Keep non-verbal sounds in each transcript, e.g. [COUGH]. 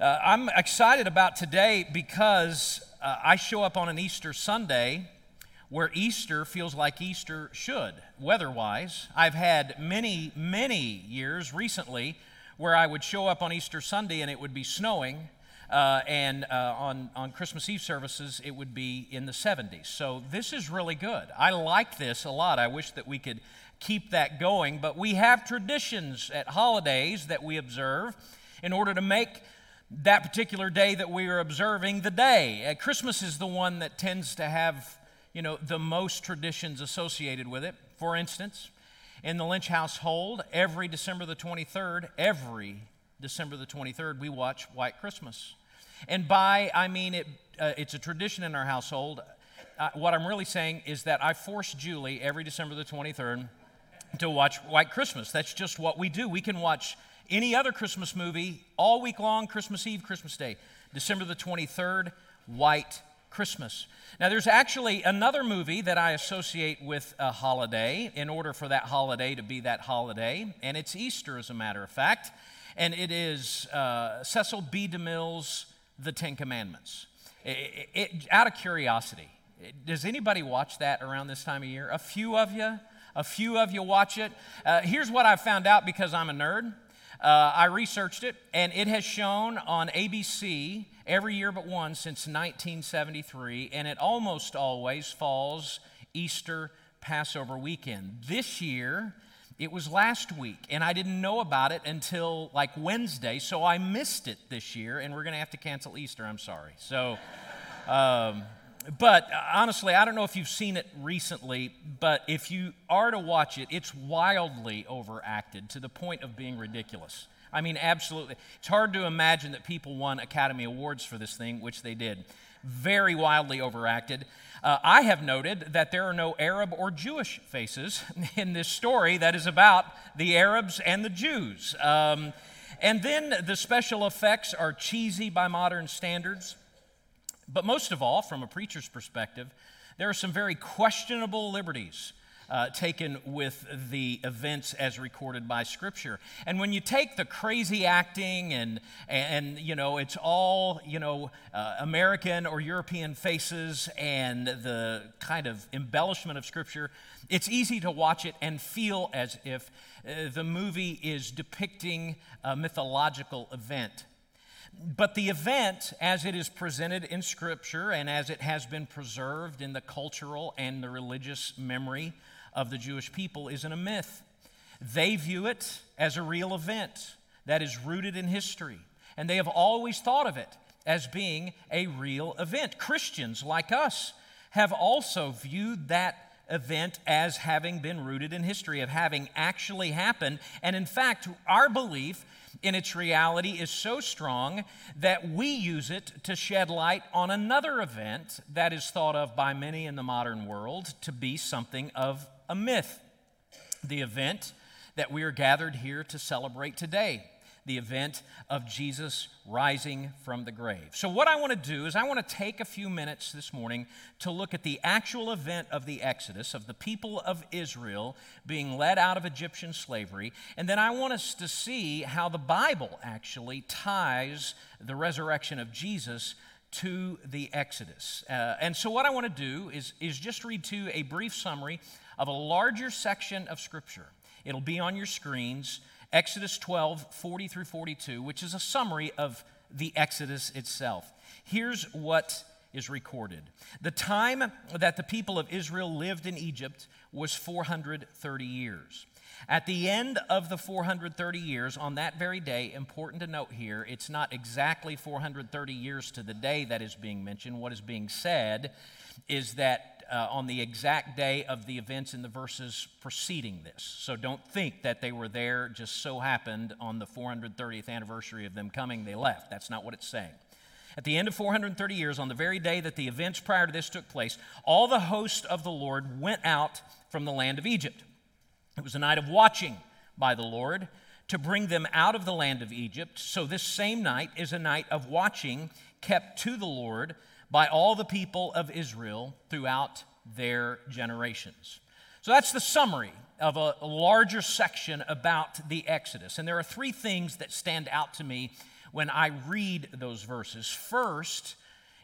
Uh, I'm excited about today because uh, I show up on an Easter Sunday where Easter feels like Easter should, weather wise. I've had many, many years recently where I would show up on Easter Sunday and it would be snowing. Uh, and uh, on, on Christmas Eve services, it would be in the 70s. So this is really good. I like this a lot. I wish that we could keep that going. But we have traditions at holidays that we observe in order to make that particular day that we are observing the day. Uh, Christmas is the one that tends to have, you know, the most traditions associated with it. For instance, in the Lynch household, every December the 23rd, every December the 23rd, we watch White Christmas. And by, I mean, it, uh, it's a tradition in our household. Uh, what I'm really saying is that I force Julie every December the 23rd to watch White Christmas. That's just what we do. We can watch any other Christmas movie all week long, Christmas Eve, Christmas Day. December the 23rd, White Christmas. Now, there's actually another movie that I associate with a holiday in order for that holiday to be that holiday, and it's Easter, as a matter of fact, and it is uh, Cecil B. DeMille's The Ten Commandments. It, it, out of curiosity, does anybody watch that around this time of year? A few of you? A few of you watch it. Uh, here's what I found out because I'm a nerd. Uh, I researched it, and it has shown on ABC every year but one since 1973, and it almost always falls Easter Passover weekend. This year, it was last week, and I didn't know about it until like Wednesday, so I missed it this year, and we're going to have to cancel Easter. I'm sorry. So, um, but honestly, I don't know if you've seen it recently, but if you are to watch it, it's wildly overacted to the point of being ridiculous. I mean, absolutely. It's hard to imagine that people won Academy Awards for this thing, which they did. Very wildly overacted. Uh, I have noted that there are no Arab or Jewish faces [LAUGHS] in this story that is about the Arabs and the Jews. Um, and then the special effects are cheesy by modern standards. But most of all, from a preacher's perspective, there are some very questionable liberties uh, taken with the events as recorded by Scripture. And when you take the crazy acting and, and you know, it's all, you know, uh, American or European faces and the kind of embellishment of Scripture, it's easy to watch it and feel as if uh, the movie is depicting a mythological event. But the event, as it is presented in Scripture and as it has been preserved in the cultural and the religious memory of the Jewish people, isn't a myth. They view it as a real event that is rooted in history, and they have always thought of it as being a real event. Christians like us have also viewed that event as having been rooted in history, of having actually happened. And in fact, our belief in its reality is so strong that we use it to shed light on another event that is thought of by many in the modern world to be something of a myth. The event that we are gathered here to celebrate today the event of Jesus rising from the grave. So, what I want to do is, I want to take a few minutes this morning to look at the actual event of the Exodus, of the people of Israel being led out of Egyptian slavery, and then I want us to see how the Bible actually ties the resurrection of Jesus to the Exodus. Uh, and so, what I want to do is, is just read to a brief summary of a larger section of Scripture. It'll be on your screens. Exodus 12, 40 through 42, which is a summary of the Exodus itself. Here's what is recorded The time that the people of Israel lived in Egypt was 430 years. At the end of the 430 years, on that very day, important to note here, it's not exactly 430 years to the day that is being mentioned. What is being said is that uh, on the exact day of the events in the verses preceding this. So don't think that they were there, just so happened on the 430th anniversary of them coming, they left. That's not what it's saying. At the end of 430 years, on the very day that the events prior to this took place, all the host of the Lord went out from the land of Egypt. It was a night of watching by the Lord to bring them out of the land of Egypt. So, this same night is a night of watching kept to the Lord by all the people of Israel throughout their generations. So that's the summary of a larger section about the Exodus. And there are three things that stand out to me when I read those verses. First,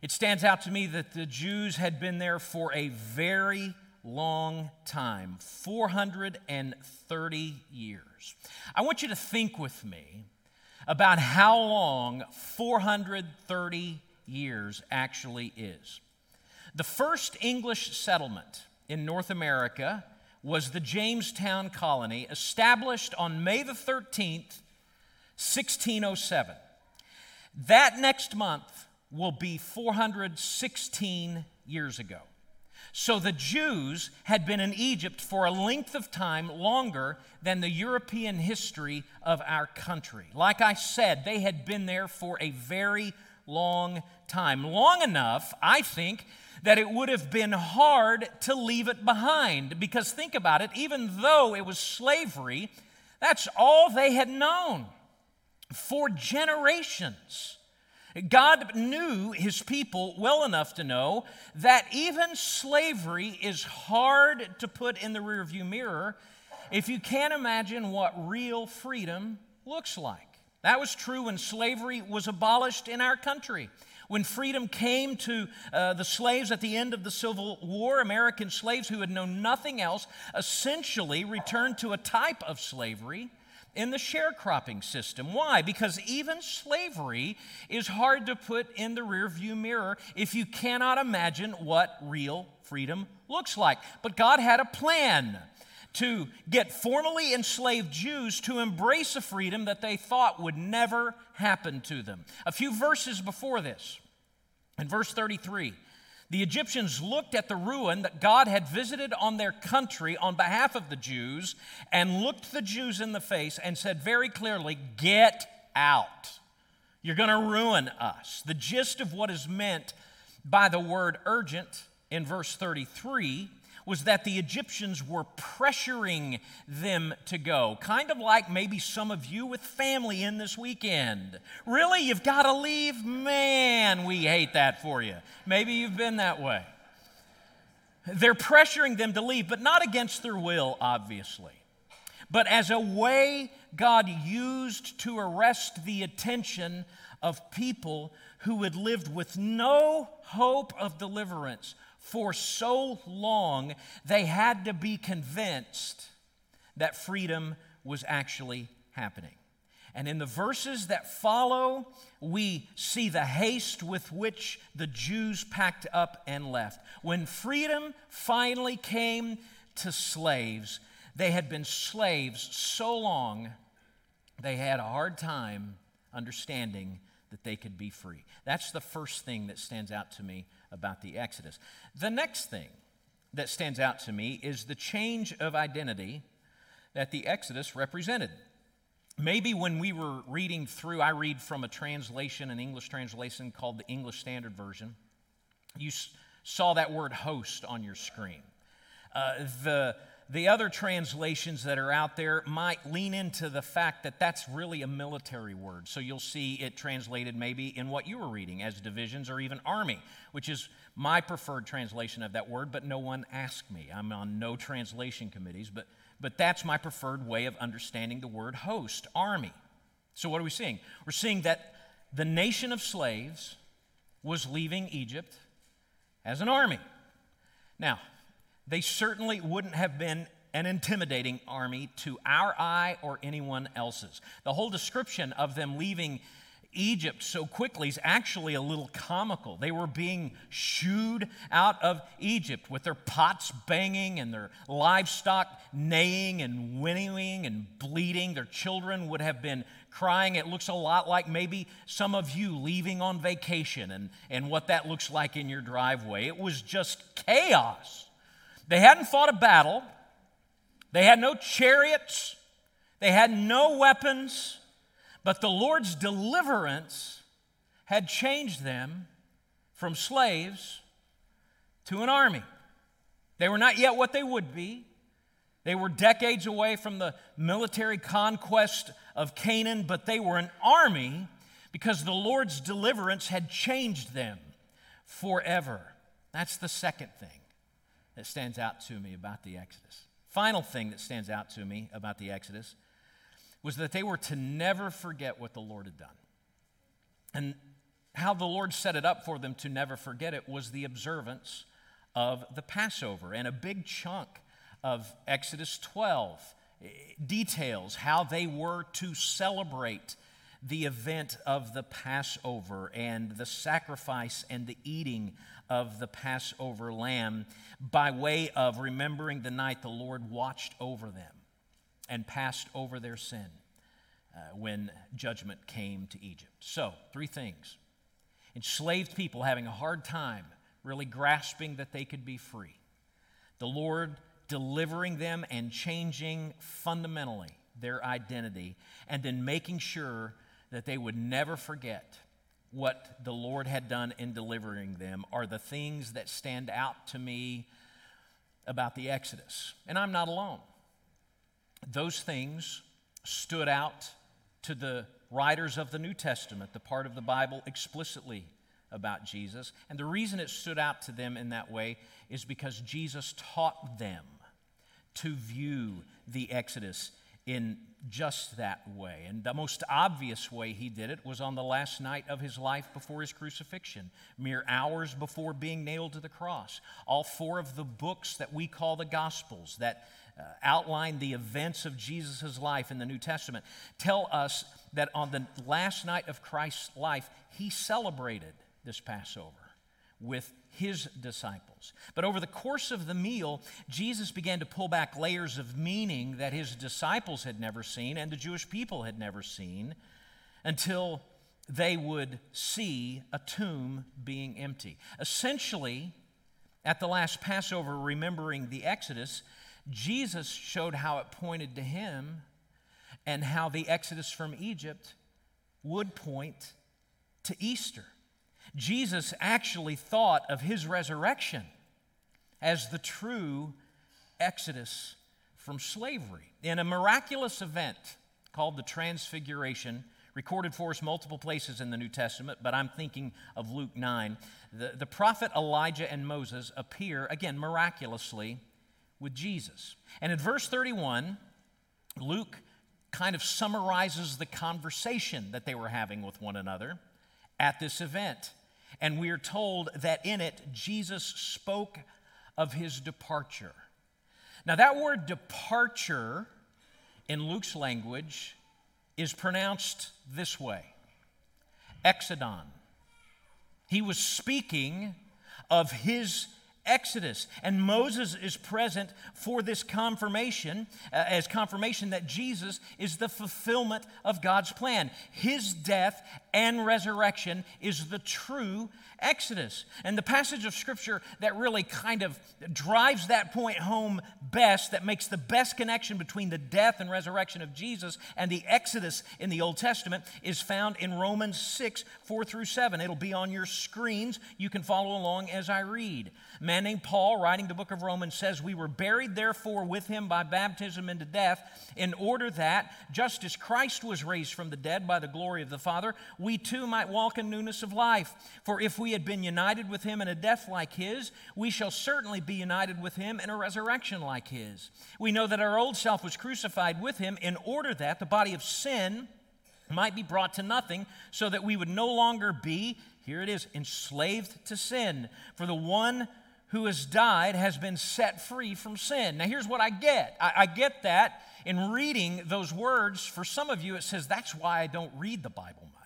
it stands out to me that the Jews had been there for a very long time 430 years. I want you to think with me about how long 430 years actually is. The first English settlement in North America was the Jamestown colony, established on May the 13th, 1607. That next month will be 416 years ago. So the Jews had been in Egypt for a length of time longer than the European history of our country. Like I said, they had been there for a very long time. Long enough, I think, that it would have been hard to leave it behind. Because think about it, even though it was slavery, that's all they had known for generations. God knew his people well enough to know that even slavery is hard to put in the rearview mirror if you can't imagine what real freedom looks like. That was true when slavery was abolished in our country. When freedom came to uh, the slaves at the end of the Civil War, American slaves who had known nothing else essentially returned to a type of slavery in the sharecropping system. Why? Because even slavery is hard to put in the rearview mirror if you cannot imagine what real freedom looks like. But God had a plan to get formerly enslaved Jews to embrace a freedom that they thought would never happen to them. A few verses before this, in verse 33, the Egyptians looked at the ruin that God had visited on their country on behalf of the Jews and looked the Jews in the face and said very clearly, Get out. You're going to ruin us. The gist of what is meant by the word urgent in verse 33 was that the Egyptians were pressuring them to go, kind of like maybe some of you with family in this weekend. Really, you've got to leave? Man, we hate that for you. Maybe you've been that way. They're pressuring them to leave, but not against their will, obviously, but as a way God used to arrest the attention of people who had lived with no hope of deliverance for so long, they had to be convinced that freedom was actually happening. And in the verses that follow, we see the haste with which the Jews packed up and left. When freedom finally came to slaves, they had been slaves so long, they had a hard time understanding that they could be free. That's the first thing that stands out to me about the Exodus. The next thing that stands out to me is the change of identity that the Exodus represented. Maybe when we were reading through, I read from a translation, an English translation called the English Standard Version. You saw that word host on your screen. Uh, the the other translations that are out there might lean into the fact that that's really a military word. So you'll see it translated maybe in what you were reading as divisions or even army, which is my preferred translation of that word, but no one asked me. I'm on no translation committees, but, but that's my preferred way of understanding the word host, army. So what are we seeing? We're seeing that the nation of slaves was leaving Egypt as an army. Now, they certainly wouldn't have been an intimidating army to our eye or anyone else's. The whole description of them leaving Egypt so quickly is actually a little comical. They were being shooed out of Egypt with their pots banging and their livestock neighing and whinnying and bleating. Their children would have been crying. It looks a lot like maybe some of you leaving on vacation and, and what that looks like in your driveway. It was just chaos. They hadn't fought a battle, they had no chariots, they had no weapons, but the Lord's deliverance had changed them from slaves to an army. They were not yet what they would be. They were decades away from the military conquest of Canaan, but they were an army because the Lord's deliverance had changed them forever. That's the second thing that stands out to me about the Exodus. Final thing that stands out to me about the Exodus was that they were to never forget what the Lord had done. And how the Lord set it up for them to never forget it was the observance of the Passover. And a big chunk of Exodus 12 eh, details how they were to celebrate the event of the Passover and the sacrifice and the eating of the Passover lamb by way of remembering the night the Lord watched over them and passed over their sin uh, when judgment came to Egypt. So, three things enslaved people having a hard time really grasping that they could be free, the Lord delivering them and changing fundamentally their identity, and then making sure that they would never forget what the Lord had done in delivering them are the things that stand out to me about the Exodus. And I'm not alone. Those things stood out to the writers of the New Testament, the part of the Bible explicitly about Jesus. And the reason it stood out to them in that way is because Jesus taught them to view the Exodus in just that way. And the most obvious way he did it was on the last night of his life before his crucifixion, mere hours before being nailed to the cross. All four of the books that we call the Gospels that uh, outline the events of Jesus' life in the New Testament tell us that on the last night of Christ's life, he celebrated this Passover with his disciples. But over the course of the meal, Jesus began to pull back layers of meaning that his disciples had never seen and the Jewish people had never seen until they would see a tomb being empty. Essentially, at the last Passover, remembering the Exodus, Jesus showed how it pointed to him and how the Exodus from Egypt would point to Easter. Jesus actually thought of his resurrection as the true exodus from slavery. In a miraculous event called the Transfiguration, recorded for us multiple places in the New Testament, but I'm thinking of Luke 9, the, the prophet Elijah and Moses appear, again, miraculously, with Jesus. And in verse 31, Luke kind of summarizes the conversation that they were having with one another at this event. And we are told that in it, Jesus spoke of his departure. Now, that word departure in Luke's language is pronounced this way Exodon. He was speaking of his Exodus. And Moses is present for this confirmation, uh, as confirmation that Jesus is the fulfillment of God's plan. His death and resurrection is the true Exodus. And the passage of Scripture that really kind of drives that point home best, that makes the best connection between the death and resurrection of Jesus and the Exodus in the Old Testament, is found in Romans 6 4 through 7. It'll be on your screens. You can follow along as I read. A man named Paul, writing the book of Romans, says, We were buried, therefore, with him by baptism into death, in order that, just as Christ was raised from the dead by the glory of the Father, we too might walk in newness of life. For if we had been united with him in a death like his, we shall certainly be united with him in a resurrection like his. We know that our old self was crucified with him in order that the body of sin might be brought to nothing, so that we would no longer be, here it is, enslaved to sin. For the one who has died has been set free from sin. Now, here's what I get I, I, get that in reading those words. For some of you, it says, That's why I don't read the Bible much.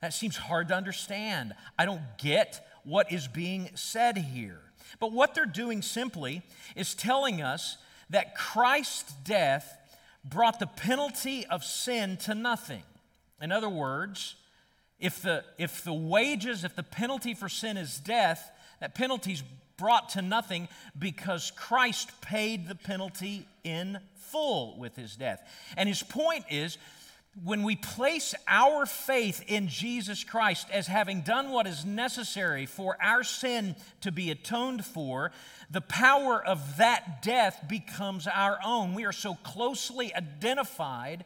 That seems hard to understand. I don't get what is being said here. But what they're doing simply is telling us that Christ's death brought the penalty of sin to nothing. In other words, if the, if the wages, if the penalty for sin is death, that penalty's brought to nothing because Christ paid the penalty in full with his death. And his point is when we place our faith in Jesus Christ as having done what is necessary for our sin to be atoned for, the power of that death becomes our own. We are so closely identified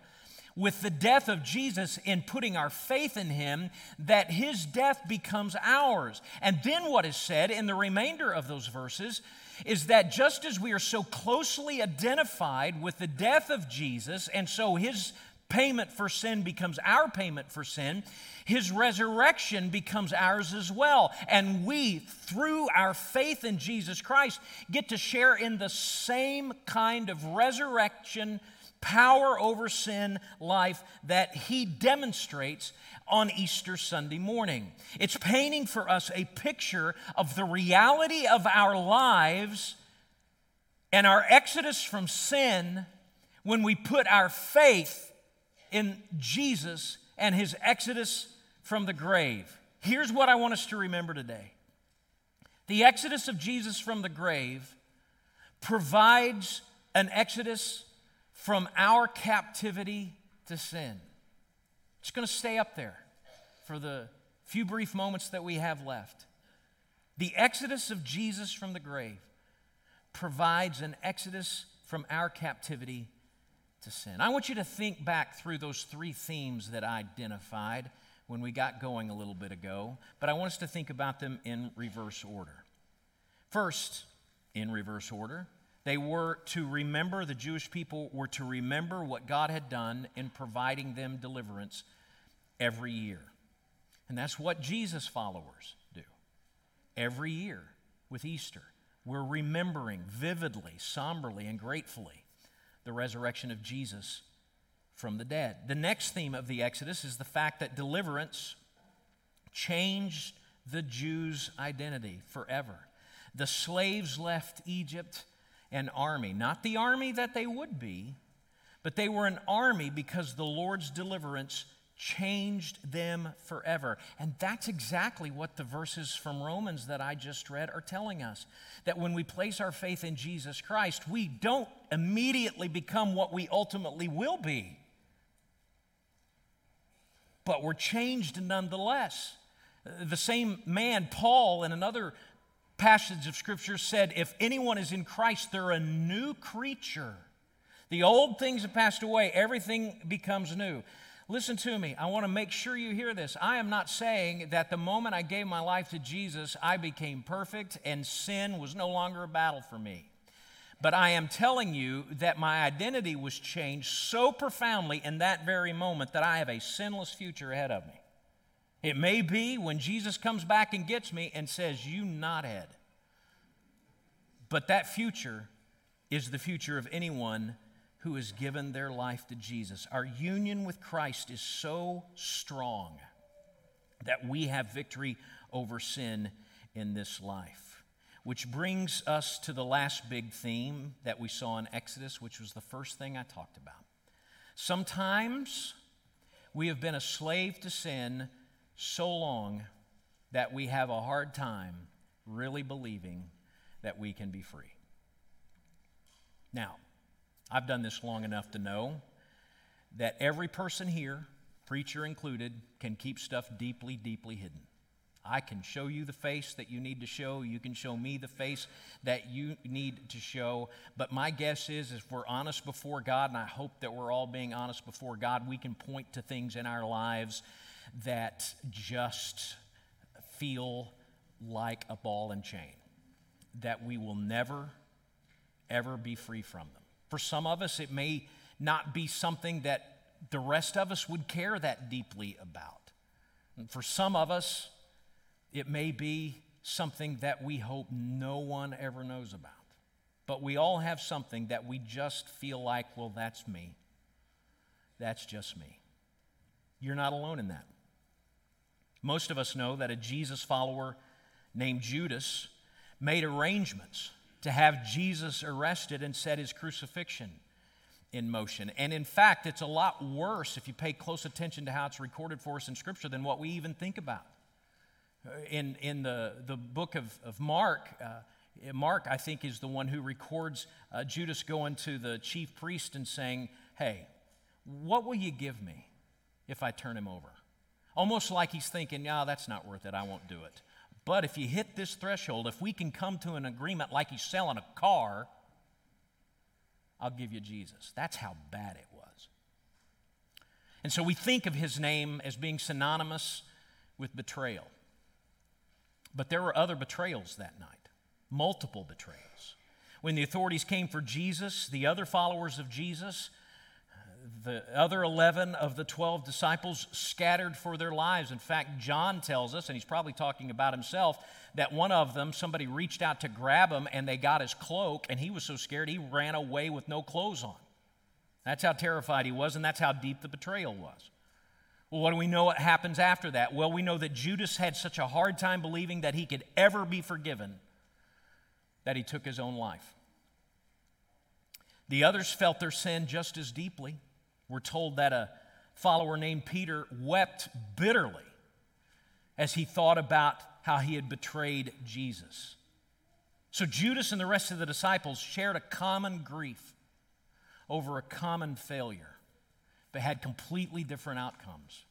with the death of Jesus in putting our faith in him that his death becomes ours. And then what is said in the remainder of those verses is that just as we are so closely identified with the death of Jesus, and so his payment for sin becomes our payment for sin, his resurrection becomes ours as well. And we, through our faith in Jesus Christ, get to share in the same kind of resurrection, power over sin life that he demonstrates on Easter Sunday morning. It's painting for us a picture of the reality of our lives and our exodus from sin when we put our faith in Jesus and his exodus from the grave. Here's what I want us to remember today the exodus of Jesus from the grave provides an exodus from our captivity to sin. It's going to stay up there for the few brief moments that we have left. The exodus of Jesus from the grave provides an exodus from our captivity to sin. I want you to think back through those three themes that I identified when we got going a little bit ago, but I want us to think about them in reverse order. First, in reverse order, they were to remember, the Jewish people were to remember what God had done in providing them deliverance every year. And that's what Jesus followers do every year with Easter. We're remembering vividly, somberly, and gratefully the resurrection of Jesus from the dead. The next theme of the Exodus is the fact that deliverance changed the Jews' identity forever. The slaves left Egypt an army, not the army that they would be, but they were an army because the Lord's deliverance changed them forever. And that's exactly what the verses from Romans that I just read are telling us. That when we place our faith in Jesus Christ, we don't immediately become what we ultimately will be, but we're changed nonetheless. The same man, Paul, in another passage of Scripture said, If anyone is in Christ, they're a new creature. The old things have passed away, everything becomes new. Listen to me. I want to make sure you hear this. I am not saying that the moment I gave my life to Jesus, I became perfect and sin was no longer a battle for me. But I am telling you that my identity was changed so profoundly in that very moment that I have a sinless future ahead of me. It may be when Jesus comes back and gets me and says, You knothead. But that future is the future of anyone who has given their life to Jesus. Our union with Christ is so strong that we have victory over sin in this life. Which brings us to the last big theme that we saw in Exodus, which was the first thing I talked about. Sometimes we have been a slave to sin so long that we have a hard time really believing that we can be free. Now, I've done this long enough to know that every person here, preacher included, can keep stuff deeply, deeply hidden. I can show you the face that you need to show. You can show me the face that you need to show. But my guess is, if we're honest before God, and I hope that we're all being honest before God, we can point to things in our lives that just feel like a ball and chain, that we will never, ever be free from them. For some of us, it may not be something that the rest of us would care that deeply about. And for some of us, it may be something that we hope no one ever knows about. But we all have something that we just feel like, well, that's me. That's just me. You're not alone in that. Most of us know that a Jesus follower named Judas made arrangements to have Jesus arrested and set his crucifixion in motion. And in fact, it's a lot worse if you pay close attention to how it's recorded for us in Scripture than what we even think about. Uh, in, in the, the book of, of Mark, uh, Mark, I think, is the one who records uh, Judas going to the chief priest and saying, Hey, what will you give me if I turn him over? Almost like he's thinking, No, that's not worth it. I won't do it. But if you hit this threshold, if we can come to an agreement like he's selling a car, I'll give you Jesus. That's how bad it was. And so we think of his name as being synonymous with betrayal. But there were other betrayals that night, multiple betrayals. When the authorities came for Jesus, the other followers of Jesus, the other 11 of the 12 disciples scattered for their lives. In fact, John tells us, and he's probably talking about himself, that one of them, somebody reached out to grab him and they got his cloak, and he was so scared he ran away with no clothes on. That's how terrified he was, and that's how deep the betrayal was. Well, what do we know what happens after that? Well, we know that Judas had such a hard time believing that he could ever be forgiven that he took his own life. The others felt their sin just as deeply. We're told that a follower named Peter wept bitterly as he thought about how he had betrayed Jesus. So Judas and the rest of the disciples shared a common grief over a common failure, but had completely different outcomes.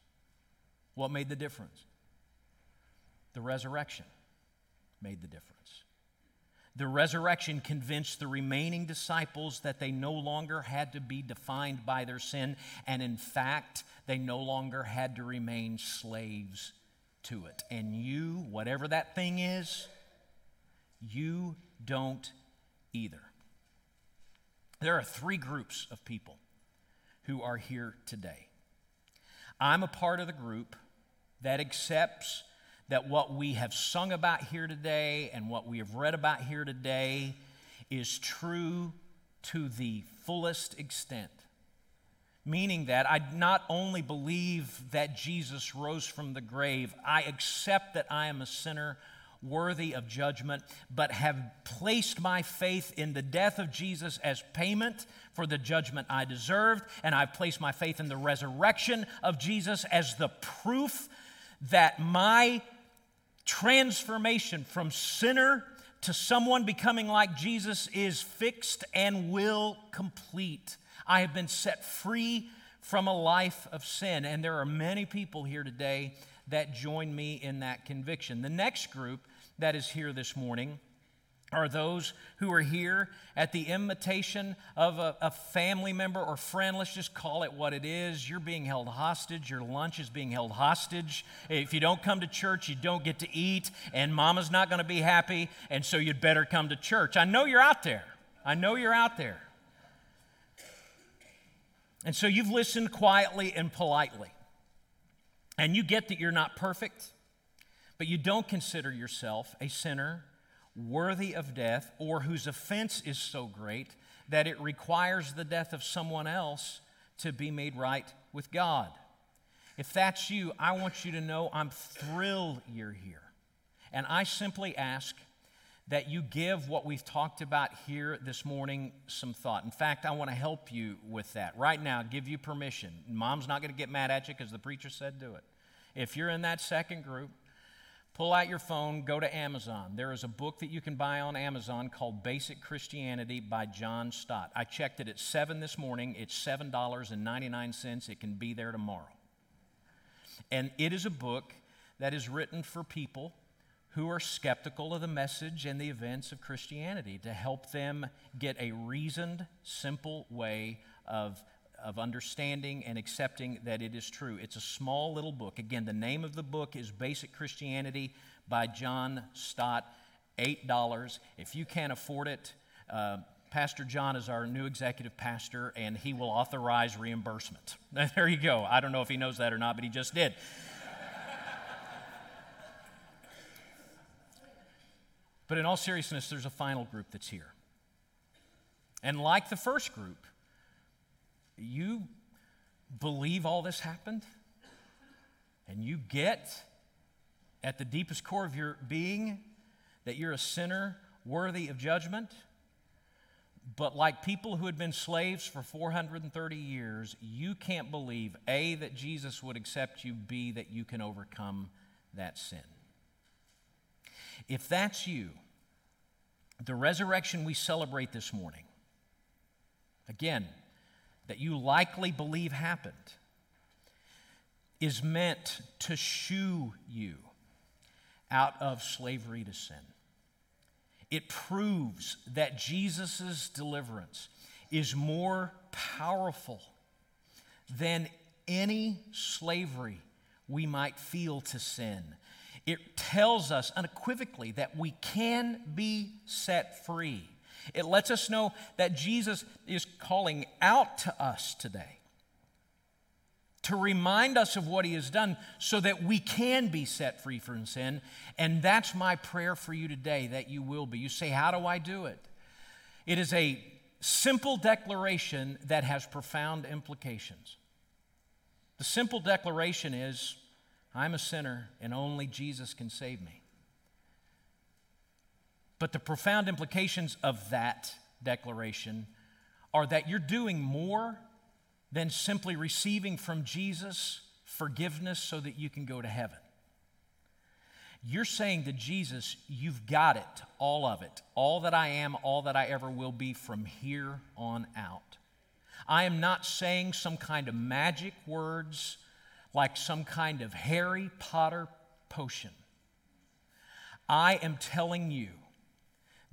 What made the difference? The resurrection made the difference. The resurrection convinced the remaining disciples that they no longer had to be defined by their sin, and in fact, they no longer had to remain slaves to it. And you, whatever that thing is, you don't either. There are three groups of people who are here today. I'm a part of the group that accepts that what we have sung about here today and what we have read about here today is true to the fullest extent. Meaning that I not only believe that Jesus rose from the grave, I accept that I am a sinner worthy of judgment, but have placed my faith in the death of Jesus as payment for the judgment I deserved, and I've placed my faith in the resurrection of Jesus as the proof that my transformation from sinner to someone becoming like Jesus is fixed and will complete. I have been set free from a life of sin, and there are many people here today that join me in that conviction. The next group that is here this morning are those who are here at the invitation of a, a, family member or friend. Let's just call it what it is. You're being held hostage. Your lunch is being held hostage. If you don't come to church, you don't get to eat, and mama's not going to be happy, and so you'd better come to church. I know you're out there. I know you're out there. And so you've listened quietly and politely. And you get that you're not perfect, but you don't consider yourself a sinner worthy of death or whose offense is so great that it requires the death of someone else to be made right with God. If that's you, I want you to know I'm thrilled you're here. And I simply ask that you give what we've talked about here this morning some thought. In fact, I want to help you with that. Right now, give you permission. Mom's not going to get mad at you because the preacher said do it. If you're in that second group, Pull out your phone, go to Amazon. There is a book that you can buy on Amazon called Basic Christianity by John Stott. I checked it at 7 this morning. It's $7.99. It can be there tomorrow. And it is a book that is written for people who are skeptical of the message and the events of Christianity to help them get a reasoned, simple way of of understanding and accepting that it is true. It's a small little book. Again, the name of the book is Basic Christianity by John Stott, $8. If you can't afford it, uh, Pastor John is our new executive pastor, and he will authorize reimbursement. [LAUGHS] there you go. I don't know if he knows that or not, but he just did. but in all seriousness, there's a final group that's here. And like the first group, you believe all this happened? And you get at the deepest core of your being that you're a sinner worthy of judgment? But like people who had been slaves for 430 years, you can't believe A, that Jesus would accept you, B, that you can overcome that sin. If that's you, the resurrection we celebrate this morning, again, that you likely believe happened is meant to shoo you out of slavery to sin. It proves that Jesus' deliverance is more powerful than any slavery we might feel to sin. It tells us unequivocally that we can be set free it lets us know that Jesus is calling out to us today to remind us of what He has done so that we can be set free from sin. And that's my prayer for you today that you will be. You say, How do I do it? It is a simple declaration that has profound implications. The simple declaration is, I'm a sinner and only Jesus can save me. But the profound implications of that declaration are that you're doing more than simply receiving from Jesus forgiveness so that you can go to heaven. You're saying to Jesus, You've got it, all of it, all that I am, all that I ever will be from here on out. I am not saying some kind of magic words like some kind of Harry Potter potion. I am telling you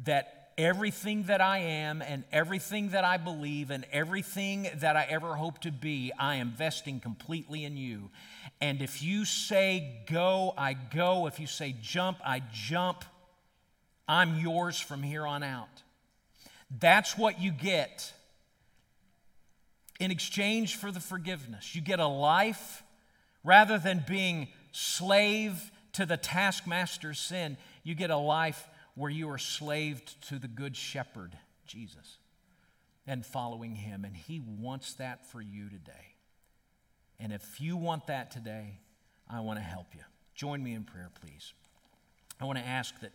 that everything that I am and everything that I believe and everything that I ever hope to be, I am vesting completely in you. And if you say go, I go. If you say jump, I jump. I'm yours from here on out. That's what you get in exchange for the forgiveness. You get a life rather than being slave to the taskmaster's sin. You get a life where you are slaved to the good shepherd, Jesus, and following him. And he wants that for you today. And if you want that today, I want to help you. Join me in prayer, please. I want to ask that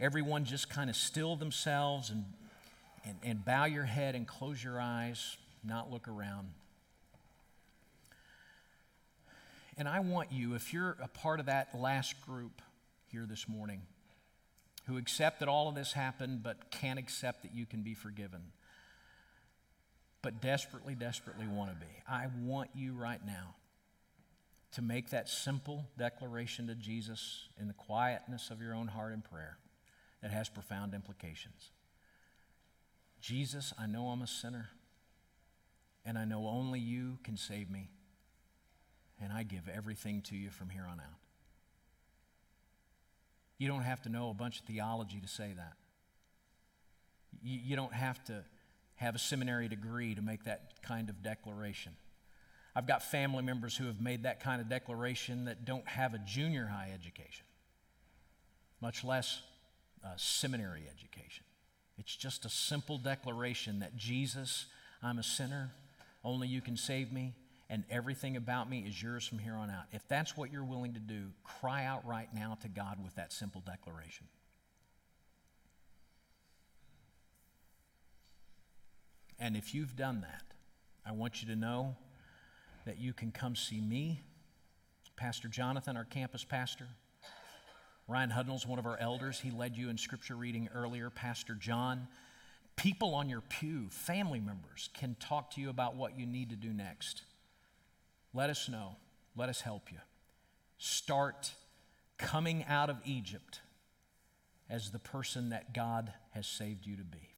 everyone just kind of still themselves and, and, and bow your head and close your eyes, not look around. And I want you, if you're a part of that last group here this morning, who accept that all of this happened but can't accept that you can be forgiven, but desperately, desperately want to be. I want you right now to make that simple declaration to Jesus in the quietness of your own heart and prayer that has profound implications. Jesus, I know I'm a sinner, and I know only you can save me, and I give everything to you from here on out. You don't have to know a bunch of theology to say that. You, you don't have to have a seminary degree to make that kind of declaration. I've got family members who have made that kind of declaration that don't have a junior high education, much less a seminary education. It's just a simple declaration that Jesus, I'm a sinner, only you can save me, and everything about me is yours from here on out. If that's what you're willing to do, cry out right now to God with that simple declaration. And if you've done that, I want you to know that you can come see me, Pastor Jonathan, our campus pastor. Ryan Hudnall's one of our elders. He led you in scripture reading earlier. Pastor John. People on your pew, family members, can talk to you about what you need to do next. Let us know. Let us help you. Start coming out of Egypt as the person that God has saved you to be.